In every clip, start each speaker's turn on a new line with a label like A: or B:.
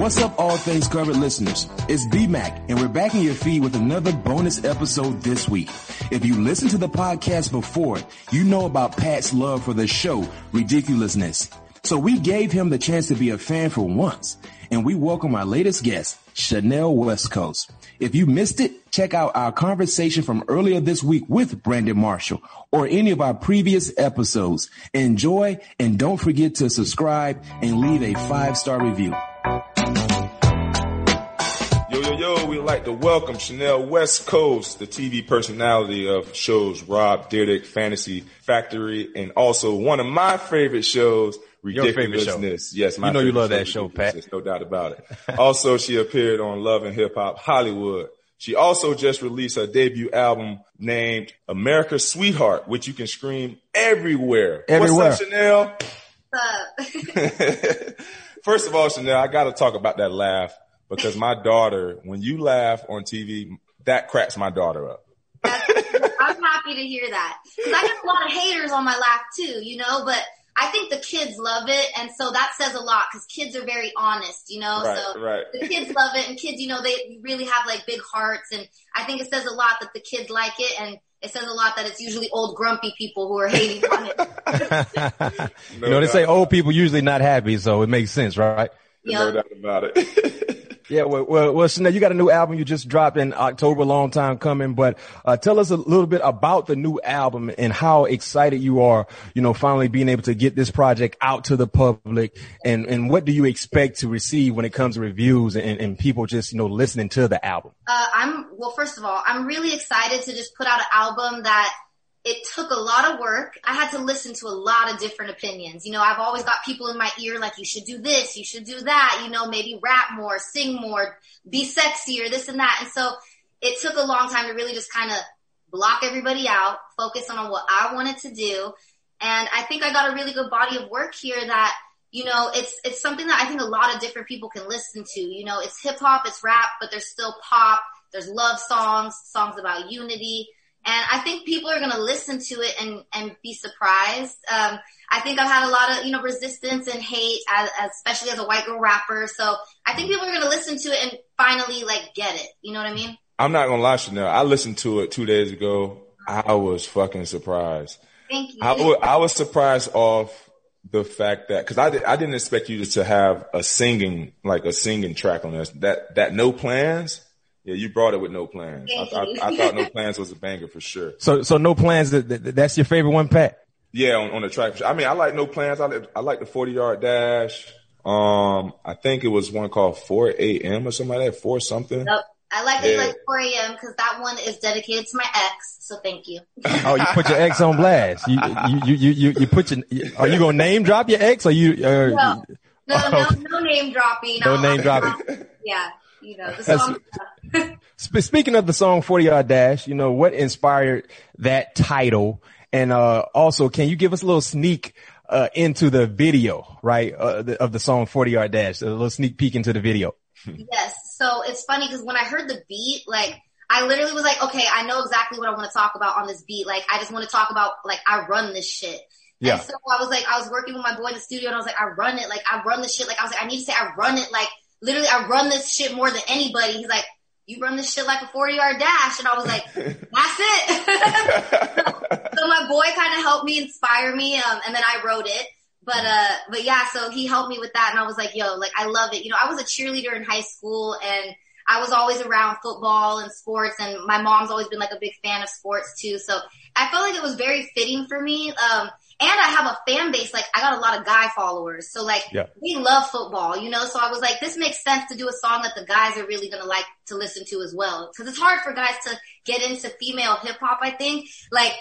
A: What's up, All Things Covered listeners? It's BMAC, and we're back in your feed with another bonus episode this week. If you listened to the podcast before, you know about Pat's love for the show, Ridiculousness. So we gave him the chance to be a fan for once, and we welcome our latest guest, Chanel West Coast. If you missed it, check out our conversation from earlier this week with Brandon Marshall or any of our previous episodes. Enjoy and don't forget to subscribe and leave a five star review.
B: Yo, yo, we'd like to welcome Chanel West Coast, the TV personality of shows Rob Dyrdek, Fantasy Factory, and also one of my favorite shows,
C: Your favorite show.
B: Ridiculousness. Yes, my
C: You know you
B: favorite
C: love that show, Pat.
B: No doubt about it. also, she appeared on Love and Hip Hop Hollywood. She also just released her debut album named America's Sweetheart, which you can stream everywhere.
C: Everywhere.
B: What's up, Chanel?
D: What's up?
B: First of all, Chanel, I got to talk about that laugh because my daughter, when you laugh on TV, that cracks my daughter up.
D: I'm happy to hear that because I get a lot of haters on my laugh too, you know. But I think the kids love it, and so that says a lot because kids are very honest, you know.
B: Right,
D: so
B: right.
D: the kids love it, and kids, you know, they really have like big hearts, and I think it says a lot that the kids like it, and it says a lot that it's usually old grumpy people who are hating on it.
C: you know, they say old people usually not happy, so it makes sense, right?
B: No doubt about it.
C: Yeah, well, well, well, Chanel, you got a new album you just dropped in October, long time coming, but, uh, tell us a little bit about the new album and how excited you are, you know, finally being able to get this project out to the public and, and what do you expect to receive when it comes to reviews and, and people just, you know, listening to the album?
D: Uh, I'm well. First of all, I'm really excited to just put out an album that it took a lot of work. I had to listen to a lot of different opinions. You know, I've always got people in my ear like, you should do this, you should do that. You know, maybe rap more, sing more, be sexier, this and that. And so it took a long time to really just kind of block everybody out, focus on what I wanted to do. And I think I got a really good body of work here that, you know, it's, it's something that I think a lot of different people can listen to. You know, it's hip hop, it's rap, but there's still pop, there's love songs, songs about unity. And I think people are going to listen to it and, and be surprised. Um, I think I've had a lot of, you know, resistance and hate, as, as, especially as a white girl rapper. So I think people are going to listen to it and finally like get it. You know what I mean?
B: I'm not gonna lie, Chanel. I listened to it two days ago. I was fucking surprised.
D: Thank you.
B: I wa- I was surprised off the fact that because I, di- I didn't expect you to have a singing like a singing track on this. That that no plans. Yeah, you brought it with no plans. I, I, I thought no plans was a banger for sure.
C: So, so no plans that, that that's your favorite one, Pat?
B: Yeah, on, on the track. I mean, I like no plans. I like, I like the 40 yard dash. Um, I think it was one called 4 a.m. or something like that. 4 something.
D: Nope. I like it like 4 a.m. because that one is dedicated to my ex. So thank you.
C: Oh, you put your ex on blast. You, you, you, you, you, you put your, are you going to name drop your ex or you, uh,
D: No, no, no, no name dropping.
C: No
D: I'll-
C: name dropping.
D: Yeah, you know the song.
C: Sp- speaking of the song 40 yard dash, you know, what inspired that title? And, uh, also can you give us a little sneak, uh, into the video, right? Uh, the, of the song 40 yard dash, a little sneak peek into the video.
D: Yes. So it's funny because when I heard the beat, like I literally was like, okay, I know exactly what I want to talk about on this beat. Like I just want to talk about like I run this shit.
C: Yeah.
D: And so I was like, I was working with my boy in the studio and I was like, I run it. Like I run the shit. Like I was like, I need to say I run it. Like literally I run this shit more than anybody. He's like, you run this shit like a 40 yard dash. And I was like, that's it. so my boy kind of helped me inspire me. Um, and then I wrote it. But, uh, but yeah, so he helped me with that. And I was like, yo, like I love it. You know, I was a cheerleader in high school and I was always around football and sports and my mom's always been like a big fan of sports too. So I felt like it was very fitting for me. Um, and I have a fan base, like I got a lot of guy followers. So like
C: Yeah.
D: we love football, you know? So I was like, this makes sense to do a song that the guys are really going to like to listen to as well. Cause it's hard for guys to get into female hip hop, I think. Like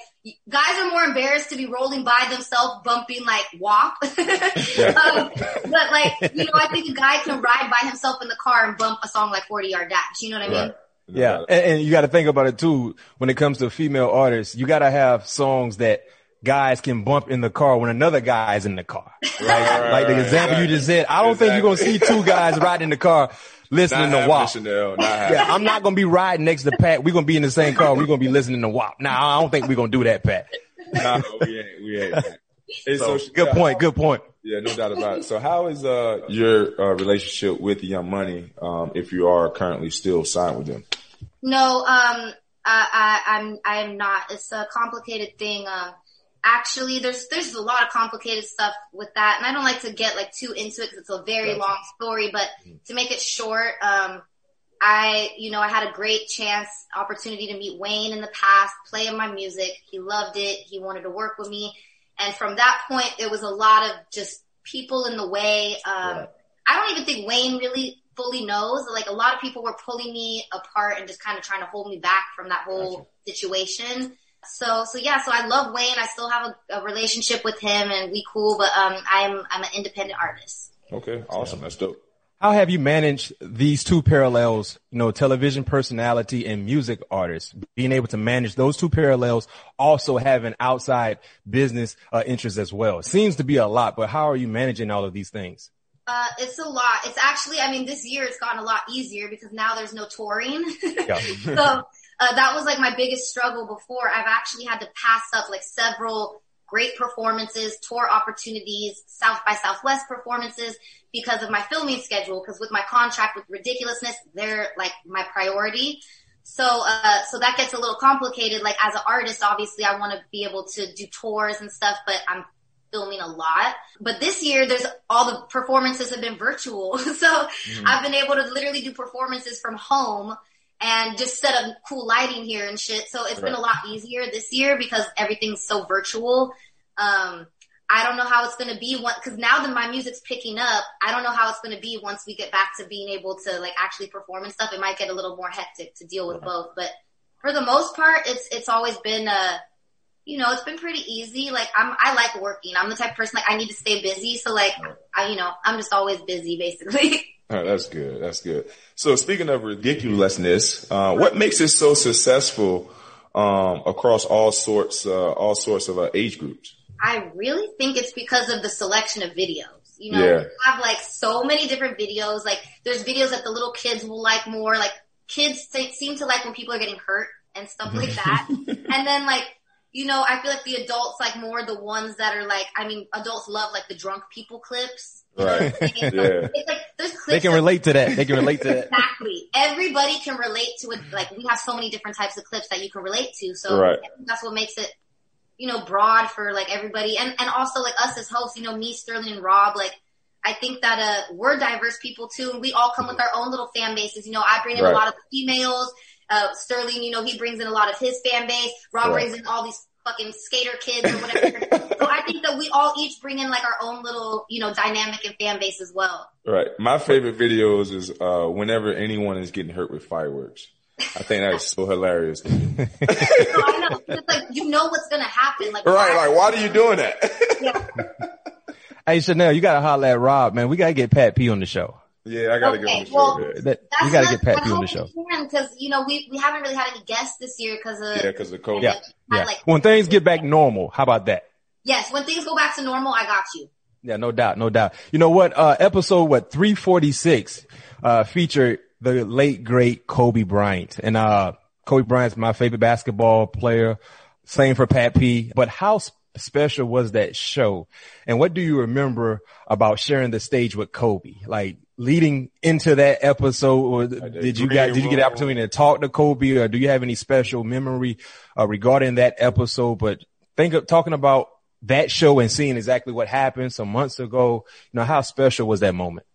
D: guys are more embarrassed to be rolling by themselves bumping like WAP. um, but like, you know, I think a guy can ride by himself in the car and bump a song like 40 yard dash. You know what I mean?
B: Right.
C: Yeah. And, and you got to think about it too. When it comes to female artists, you got to have songs that guys can bump in the car when another guy is in the car.
B: Right, right,
C: like the example
B: right.
C: you just said, I don't think you're gonna see two guys riding in the car listening
B: Not
C: to
B: happening,
C: WAP.
B: Chanel.
C: Yeah, I'm not gonna be riding next to Pat. We're gonna be in the same car. We're gonna be listening to WAP. Nah, I don't think we're gonna do that, Pat.
B: Nah, we ain't. We ain't. Hey, so,
C: Good
B: yeah,
C: point. Good point.
B: Yeah, no doubt about it. So, how is uh your uh, relationship with Young Money? Um, if you are currently still signed with them,
D: No, um, I, I, I'm, I'm not. It's a complicated thing. Um, actually, there's, there's a lot of complicated stuff with that, and I don't like to get like too into it because it's a very
B: Gotcha.
D: long story. But to make it short, um, I, you know, I had a great chance, opportunity to meet Wayne in the past, play in my music. He loved it. He wanted to work with me. And from that point, it was a lot of just people in the way. Um,
B: Right.
D: I don't even think Wayne really fully knows. Like a lot of people were pulling me apart and just kind of trying to hold me back from that whole situation. So, so yeah, so I love Wayne. I still have a, a relationship with him and we cool, but, um, I'm, I'm an independent artist.
B: okay, awesome, that's dope.
C: How have you managed these two parallels, you know, television personality and music artist, being able to manage those two parallels, also having outside business uh, interests as well? It seems to be a lot, but how are you managing all of these things?
D: Uh, it's a lot. It's actually, I mean, this year it's gotten a lot easier because now there's no touring.
C: Yeah.
D: so uh, that was like my biggest struggle before. I've actually had to pass up like several great performances, tour opportunities, South by Southwest performances because of my filming schedule. Because with my contract with Ridiculousness, they're like my priority. So, uh, so that gets a little complicated. Like as an artist, obviously I want to be able to do tours and stuff, but I'm filming a lot. But this year there's all the performances have been virtual. so I've been able to literally do performances from home and just set up cool lighting here and shit. So it's been a lot easier this year because everything's so virtual. Um, I don't know how it's going to be once, cause now that my music's picking up, I don't know how it's going to be once we get back to being able to like actually perform and stuff. It might get a little more hectic to deal with both, but for the most part, it's, it's always been, uh, you know, it's been pretty easy. Like I'm, I like working. I'm the type of person like I need to stay busy. So like, I, you know, I'm just always busy basically.
B: That's good. That's good. So speaking of ridiculousness, uh, what makes it so successful um, across all sorts, uh, all sorts of uh, age groups?
D: I really think it's because of the selection of videos. You know,
B: Yeah.
D: we have like so many different videos. Like there's videos that the little kids will like more. Like kids se- seem to like when people are getting hurt and stuff like that. and then like, you know, I feel like the adults like more the ones that are like, I mean, adults love like the drunk people clips. You know what I'm
B: Right. Yeah.
D: It's like there's clips
C: They can relate to that. They can relate to that.
D: Exactly. Everybody can relate to it. Like we have so many different types of clips that you can relate to. So
B: Right.
D: That's what makes it, you know, broad for like everybody. And, and also like us as hosts, you know, me, Sterling and Rob, like I think that, uh, we're diverse people too. And we all come with our own little fan bases. You know, I bring in
B: Right.
D: a lot of females. Uh, Sterling, you know, he brings in a lot of his fan base. Rob
B: Right.
D: brings in all these fucking skater kids or whatever. so I think that we all each bring in like our own little, you know, dynamic and fan base as well.
B: Right. My favorite videos is uh, whenever anyone is getting hurt with fireworks. I think that is so hilarious.
D: So I know. It's like you know what's gonna happen. Like
B: right.
D: why-
B: Like, why are you doing that?
D: Yeah.
C: Hey Chanel, you gotta holler at Rob, man. We gotta get Pat P on the show.
B: Yeah, I gotta get on the show.
D: well-
C: That,
D: That's
C: you gotta get Pat
D: that's
C: P on the show.
D: because you know we we haven't really had any guests this year because of
B: Yeah, because of COVID.
C: Yeah, yeah.
D: like-
C: When things get back normal, how about that?
D: yes when things go back to normal I got you.
C: Yeah, no doubt, no doubt. You know what? Uh, episode what three forty six uh, featured the late great Kobe Bryant, and uh, Kobe Bryant's my favorite basketball player. Same for Pat P. But how special was that show? And what do you remember about sharing the stage with Kobe? Like leading into that episode, or did you guys did you get the opportunity to talk to Kobe, or do you have any special memory uh, regarding that episode? But think of talking about that show and seeing exactly what happened some months ago. You know, how special was that moment?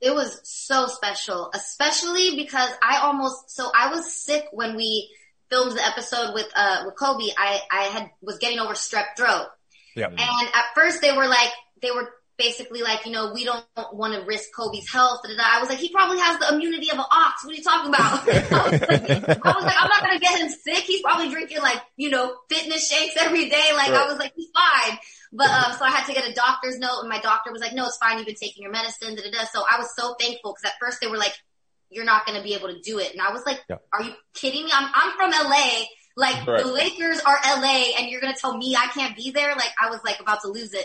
D: It was so special, especially because I almost so I was sick when we filmed the episode with uh with Kobe. I I had was getting over strep throat.
C: Yeah.
D: And at first they were like, they were basically like, you know, we don't want to risk Kobe's health. Da, da, da. I was like, he probably has the immunity of an ox. What are you talking about? I, was like, I was like, I'm not going to get him sick. He's probably drinking like, you know, fitness shakes every day. Like I was like, he's fine. But, um, so I had to get a doctor's note and my doctor was like, no, it's fine. You've been taking your medicine. Da, da, da. So I was so thankful because at first they were like, you're not going to be able to do it. And I was like,
C: Yeah.
D: are you kidding me? I'm, I'm from LA. Like
B: Right.
D: the Lakers are LA and you're going to tell me I can't be there? Like I was like about to lose it.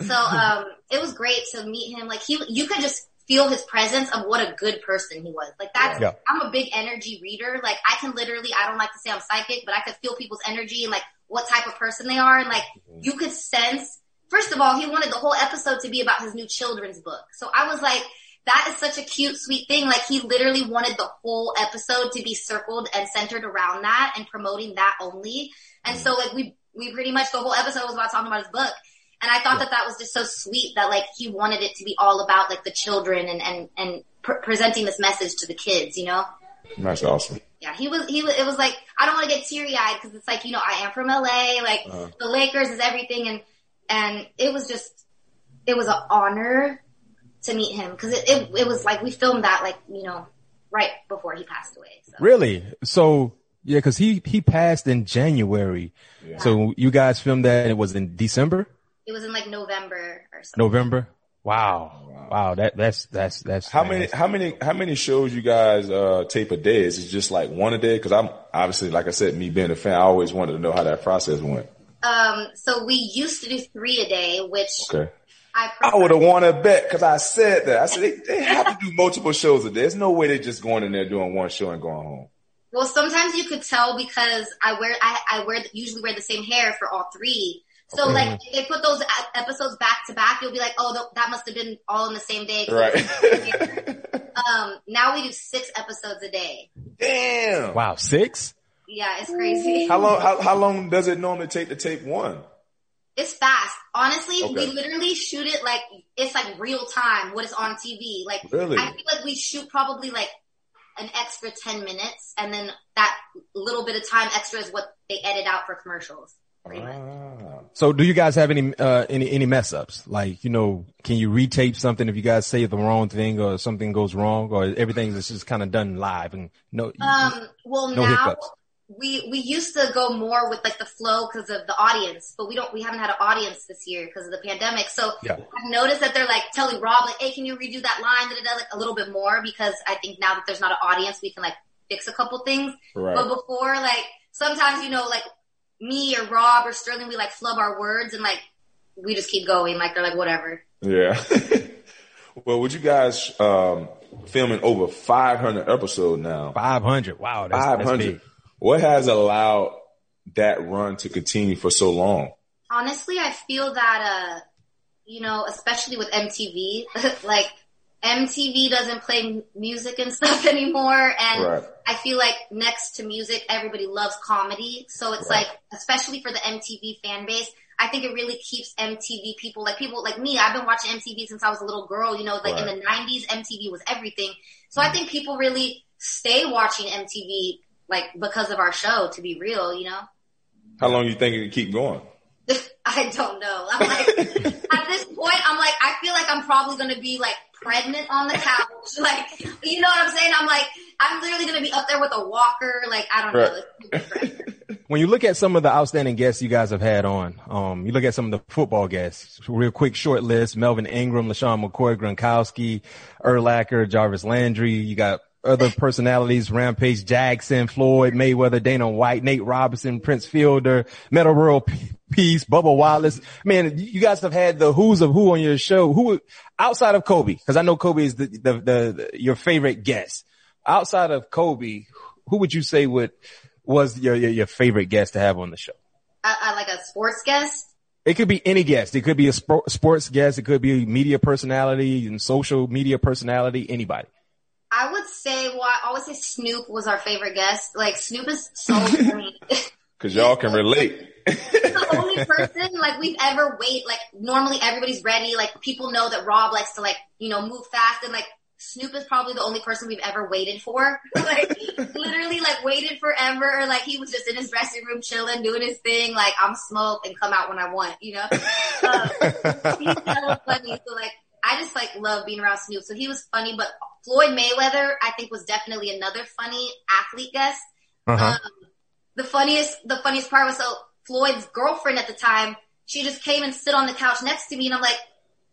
D: So, um, it was great to meet him. Like he, you could just feel his presence of what a good person he was. Like that's,
C: Yeah.
D: I'm a big energy reader. Like I can literally, I don't like to say I'm psychic, but I could feel people's energy and like what type of person they are. And like you could sense, first of all, he wanted the whole episode to be about his new children's book. So I was like, that is such a cute, sweet thing. Like he literally wanted the whole episode to be circled and centered around that and promoting that only. And so like we, we pretty much, the whole episode was about talking about his book. And I thought that that was just so sweet that like he wanted it to be all about like the children and, and, and pr- presenting this message to the kids, you know?
B: That's awesome.
D: Yeah, he was, he was, it was like, I don't want to get teary eyed because it's like, you know, I am from LA, like
B: Uh-huh.
D: the Lakers is everything. And, and it was just, it was an honor to meet him because it, it, it was like, we filmed that like, you know, right before he passed away. So.
C: Really? So yeah, because he he passed in January. So you guys filmed that. and It was in December,
D: It was in like November or something.
C: November. Wow, wow. That that's that's that's
B: How many, how many, how many shows you guys, uh, tape a day? Is it just like one a day? Cause I'm obviously, like I said, me being a fan, I always wanted to know how that process went.
D: Um, so we used to do three a day, which
B: Okay.
D: I
B: I would have won a bet because I said that. I said they, they have to do multiple shows a day. There's no way they're just going in there doing one show and going home.
D: Well, sometimes you could tell because I wear I, I wear usually wear the same hair for all three. So
B: Okay.
D: like if they put those episodes back to back, you'll be like, oh, that must have been all in the same day.
B: Right.
D: um, now we do six episodes a day.
B: Damn.
C: Wow, six.
D: Yeah, it's crazy.
B: How long, how, how long does it normally take to tape one?
D: It's fast. Honestly, we literally shoot it like it's like real time. What is on TV? Like
B: Really?
D: I feel like we shoot probably like an extra ten minutes, and then that little bit of time extra is what they edit out for commercials. Pretty much.
C: So do you guys have any uh any any mess ups? Like you know, can you retape something if you guys say the wrong thing or something goes wrong or everything is just kind of done live and no?
D: Um, well
C: No
D: now
C: hiccups.
D: we we used to go more with like the flow because of the audience, but we don't we haven't had an audience this year because of the pandemic. So
C: Yeah.
D: I've noticed that they're like telling Rob like, "Hey, can you redo that line?" Da, da, da, like a little bit more because I think now that there's not an audience, we can like fix a couple things.
B: Right.
D: But before, like sometimes you know, like me or Rob or Sterling, we like flub our words and like we just keep going. Like they're like whatever.
B: Yeah. well, would you guys, um, filming over 500 episodes now?
C: Five hundred. Wow, that's, that's
B: 500.
C: big.
B: What has allowed that run to continue for so long?
D: honestly, I feel that, uh, you know, especially with MTV, like MTV doesn't play music and stuff anymore. And
B: Right.
D: I feel like next to music, everybody loves comedy. So it's
B: Right.
D: like, especially for the MTV fan base, I think it really keeps MTV people, like people like me, I've been watching MTV since I was a little girl, you know, like in the nineties, MTV was everything. So I mm-hmm. think people really stay watching MTV, like because of our show, to be real, you know?
B: How long you think it can keep going?
D: I don't know. I'm like, at this point, I'm like, I feel like I'm probably gonna be like pregnant on the couch. Like, you know what I'm saying? I'm like, I'm literally gonna be up there with a walker. Like, I don't know.
C: When you look at some of the outstanding guests you guys have had on, um, you look at some of the football guests, real quick short list, Melvin Ingram, LeSean McCoy, Gronkowski, Urlacher, Jarvis Landry. You got other personalities, Rampage Jackson, Floyd Mayweather, Dana White, Nate Robinson, Prince Fielder, Metta World Peace, Bubba Wallace. Man, you guys have had the who's of who on your show. Who outside of Kobe? Cause I know Kobe is the, the, the, the your favorite guest. Outside of Kobe, who would you say would, was your, your, your favorite guest to have on the show?
D: I, I like a sports guest.
C: It could be any guest. It could be a sport, sports guest. It could be a media personality and social media personality. Anybody.
D: I would say, well, I always say Snoop was our favorite guest. Like, Snoop is so funny.
B: Cause y'all can relate.
D: the only person like we've ever wait like normally everybody's ready. Like people know that Rob likes to like you know move fast. And like Snoop is probably the only person we've ever waited for. Like literally like waited forever. Or like he was just in his dressing room chilling doing his thing. Like I'm smoke and come out when I want you know? Um, he's hella funny. So like I just like love being around Snoop. So he was funny but Floyd Mayweather I think was definitely another funny athlete guest
C: Uh-huh.
D: um, the funniest, the funniest part was so Floyd's girlfriend at the time, she just came and sit on the couch next to me and I'm like,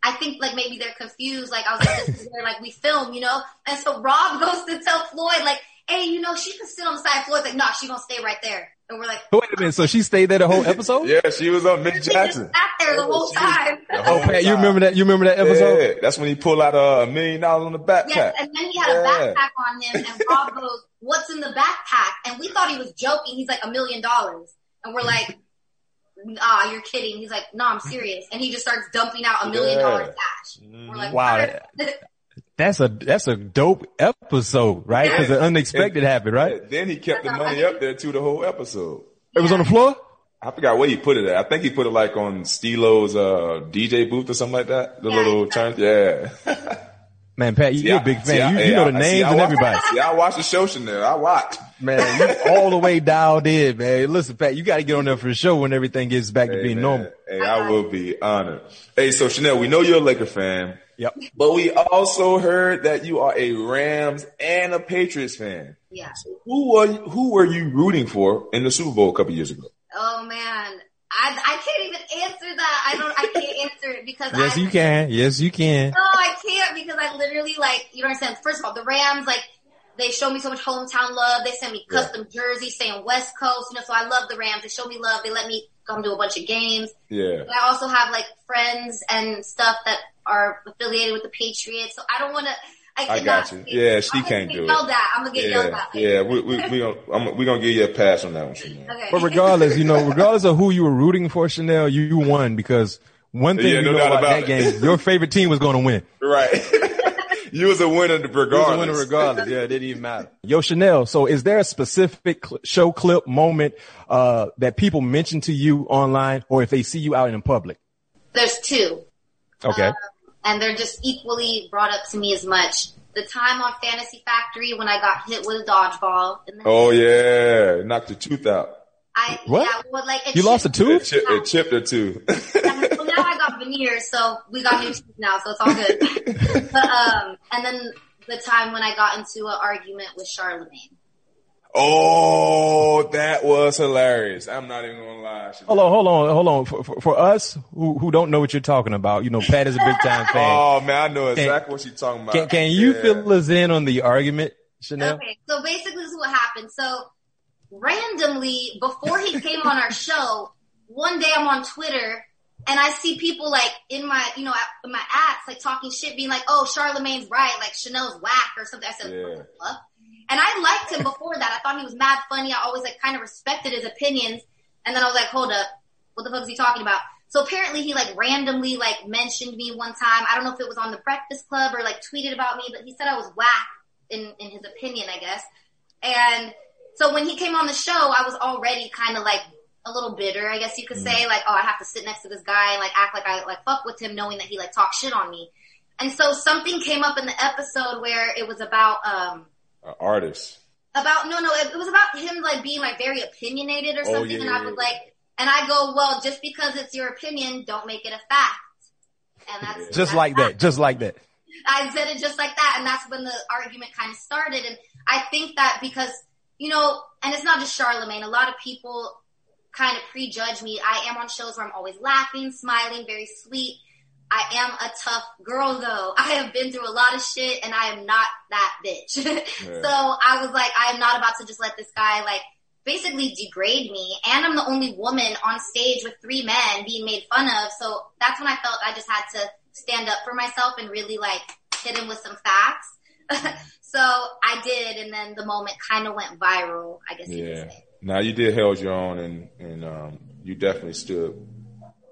D: I think like maybe they're confused. Like I was like, this is where like we film, you know? And so Rob goes to tell Floyd like, hey, you know, she can sit on the side. Floyd's like, nah, she gonna stay right there. And we're like,
C: Wait a minute. So she stayed there the whole episode?
B: Yeah, she was on Miss
D: she just
B: Jackson.
D: sat there the whole time.
B: The whole
C: Oh, Pat, you remember that? You remember that episode?
B: Yeah, that's when he pulled out uh, a million dollars on the backpack.
D: Yes, and then he had a
B: Yeah.
D: backpack on him, and Rob goes, "What's in the backpack?" And we thought he was joking. He's like, "A million dollars," and we're like, "Ah, you're kidding." He's like, "No, I'm serious," and he just starts dumping out a million dollars cash. We're like,
C: Wow. That's a that's a dope episode, right? Because the unexpected happened, right?
B: Then he kept the money up there to the whole episode.
C: It was on the floor.
B: I forgot where he put it at. I think he put it like on Steelo's uh, DJ booth or something like that. The
D: Yeah,
B: little
D: exactly.
B: turn. Yeah.
C: Man, Pat, you're a big fan.
B: I-
C: You,
B: hey,
C: you know the
B: see,
C: names
B: I
C: and
B: watch-
C: everybody.
B: Yeah, I watched the show Chanel. I watched.
C: Man, you all the way dialed in, man. Listen, Pat, you got to get on there for the show when everything gets back to being
B: man.
C: normal.
B: Hey, I will be honored. Hey, so Chanel, we know you're a Laker fan,
C: Yep.
B: but we also heard that you are a Rams and a Patriots fan.
D: Yeah.
B: Who were you, who were you rooting for in the Super Bowl a couple years ago?
D: Oh man, I I can't even answer that. I don't. I can't answer it because
C: Yes,
D: I,
C: you can. Yes, you can.
D: No, I can't because I literally like you don't understand. First of all, the Rams like they show me so much hometown love. They send me
B: Yeah.
D: custom jerseys saying West Coast, you know. So I love the Rams. They show me love. They let me come to a bunch of games.
B: Yeah.
D: And I also have like friends and stuff that are affiliated with the Patriots. So I don't want to. I,
B: I got you.
D: say-
B: Yeah, she
D: I'm
B: can't do it.
D: Yelled at. I'm gonna get yelled
B: Yeah,
D: at.
B: yeah, we we we gonna I'm, we gonna give you a pass on that one, Chanel.
D: Okay.
C: But regardless, you know, regardless of who you were rooting for, Chanel, you, you won because one thing
B: Yeah,
C: you
B: no
C: know
B: doubt
C: about,
B: about
C: that
B: it.
C: game, your favorite team was going to win.
B: Right. you was a winner
C: It was
B: regardless.
C: a winner regardless. Yeah, it didn't even matter. Yo, Chanel. So is there a specific cl- show clip moment, uh, that people mention to you online or if they see you out in public?
D: There's two.
C: Okay.
D: And they're just equally brought up to me as much. The time on Fantasy Factory when I got hit with a dodgeball. In the
B: Oh yeah, knocked the tooth out.
D: I,
C: What?
D: Yeah, well, like it
C: You lost a
D: chipped-
B: It,
C: tooth?
B: chip, it chipped a tooth.
D: well, now I got veneers, so we got new teeth now, so it's all good. but um, and then the time when I got into an argument with Charlemagne.
B: Oh, that was hilarious. I'm not even gonna lie.
C: Hold on, hold on, hold on. For, for, for us who, who don't know what you're talking about, you know, Pat is a big time fan.
B: Oh man, I know exactly what she's talking about.
C: Can, can you
B: Yeah.
C: fill us in on the argument, Chanel?
D: Okay, so basically this is what happened. So randomly, before he came on our show, one day I'm on Twitter and I see people like in my, you know, in my ads, like talking shit, being like, "Oh, Charlemagne's right, like Chanel's whack" or something. I said,
B: Yeah.
D: "What the fuck?" And I liked him before that. I thought he was mad funny. I always like kind of respected his opinions. And then I was like, "Hold up, what the fuck is he talking about?" So apparently he like randomly like mentioned me one time. I don't know if it was on the Breakfast Club or like tweeted about me, but he said I was whack in in his opinion, I guess. And so when he came on the show, I was already kind of like a little bitter, I guess you could say, like, oh, I have to sit next to this guy and like act like I like fuck with him, knowing that he like talked shit on me. And so something came up in the episode where it was about um
B: An artist.
D: about no no it, it was about him like being like very opinionated or
B: Oh,
D: something,
B: yeah,
D: and I
B: yeah,
D: was
B: yeah.
D: like, and I go, well, just because it's your opinion, don't make it a fact. And that's
C: Just
D: that's
C: like that, just like that.
D: I said it just like that, and that's when the argument kind of started. And I think that because you know, and it's not just Charlemagne. A lot of people kind of prejudge me. I am on shows where I'm always laughing, smiling, very sweet. I am a tough girl though. I have been through a lot of shit and I am not that bitch. So I was like, I am not about to just let this guy like basically degrade me. And I'm the only woman on stage with three men being made fun of. So that's when I felt I just had to stand up for myself and really like hit him with some facts. so I did. And then the moment kind of went viral, I guess
B: Yeah. Now you did held your own, and and um, you definitely stood.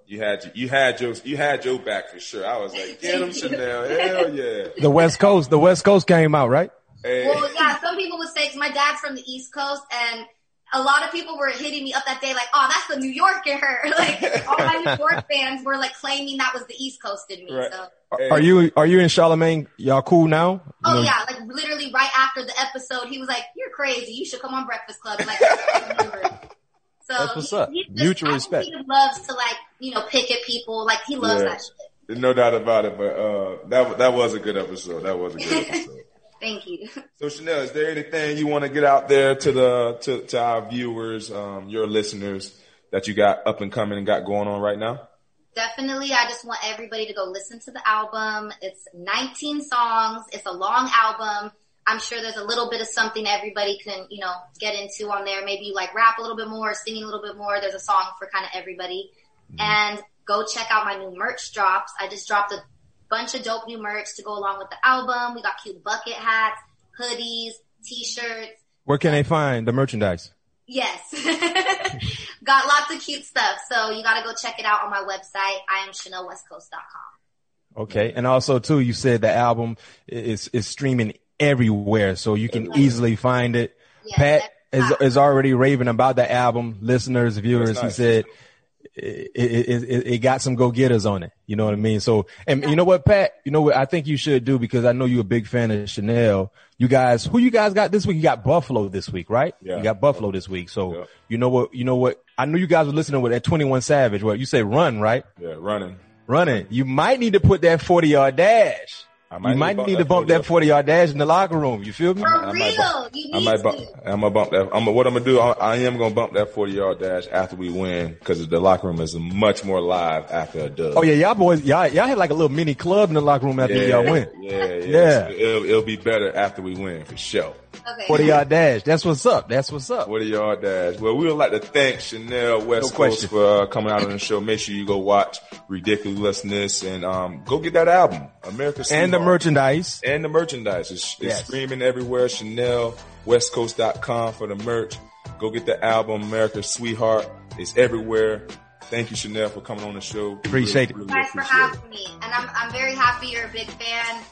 B: You had you had your you had your back for sure. I was like, get him, Chanel, hell yeah.
C: The West Coast, the West Coast came out, right?
B: Hey.
D: Well, yeah, some people would say, cause my dad's from the East Coast and a lot of people were hitting me up that day like, oh, that's the New Yorker. Like, all my New York fans were like claiming that was the East Coast in me.
B: Right.
D: So,
B: Hey.
C: Are you are you in Charlemagne? Y'all cool now?
D: Oh
C: know-
D: yeah, like literally right after the episode, he was like, you're crazy. You should come on Breakfast Club. And, like, I remember. So
C: That's what's
D: he-
C: up.
D: he just-
C: Mutual
D: I
C: respect.
D: He loves to like, you know, pick at people. Like he loves
B: Yeah.
D: that shit.
B: No doubt about it, but uh, that that was a good episode. That was a good episode.
D: Thank you.
B: So Chanel, is there anything you want to get out there to the to, to our viewers, um, your listeners that you got up and coming and got going on right now?
D: Definitely, I just want everybody to go listen to the album. It's 19 songs. It's a long album. I'm sure there's a little bit of something everybody can, you know, get into on there. Maybe you like rap a little bit more, singing a little bit more. There's a song for kind of everybody. Mm-hmm. And go check out my new merch drops. I just dropped a bunch of dope new merch to go along with the album. We got cute bucket hats, hoodies, t-shirts.
C: Where can they find the merchandise?
D: Yes. got lots of cute stuff. So you got to go check it out on my website. I am ChanelWestCoast.com.
C: Okay. And also too, you said the album is, is streaming everywhere. So you can easily find it. Yes, Pat is, is already raving about the album. Listeners, viewers, nice. he said it, it, it, it, got some go getters on it. You know what I mean? So, and you know what, Pat, you know what I think you should do because I know you're a big fan of Chanel. You guys, who you guys got this week? You got Buffalo this week, right? Yeah. You got Buffalo this week. So yeah. you know what, you know what, I knew you guys were listening with that 21 Savage. What you say run, right?
B: Yeah, running.
C: Running. You might need to put that 40 yard dash. I might you might need, to bump that 40 yard dash in the locker room. You feel me?
D: For I, real. Might, you I might
B: bump, I'm gonna bump that. I'm what I'm gonna do. I, I am gonna bump that 40 yard dash after we win because the locker room is much more live after a dub.
C: Oh yeah, y'all boys, y'all, y'all had like a little mini club in the locker room after
B: yeah,
C: y'all win.
B: Yeah, yeah. yeah. It'll, it'll be better after we win for sure.
C: Okay. 40 yard dash. That's what's up. That's what's up.
B: 40 yard dash. Well, we would like to thank Chanel West no Coast for uh, coming out on the show. Make sure you go watch Ridiculousness and um, go get that album, America
C: And the merchandise.
B: And the merchandise. It's, it's yes. streaming everywhere. Chanel, westcoast.com for the merch. Go get the album, America Sweetheart. It's everywhere. Thank you, Chanel, for coming on the show.
C: Appreciate
D: really, it. Really Thanks for having me. And I'm, I'm very happy you're a big fan.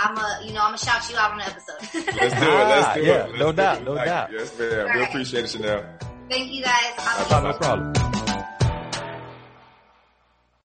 D: I'm a, you know, I'm gonna shout you out on the episode. Let's do it.
B: Let's do ah,
C: yeah,
B: it.
C: Let's no doubt, no doubt.
B: Yes, man. We appreciate it, Chanel.
D: Thank you guys.
C: No problem.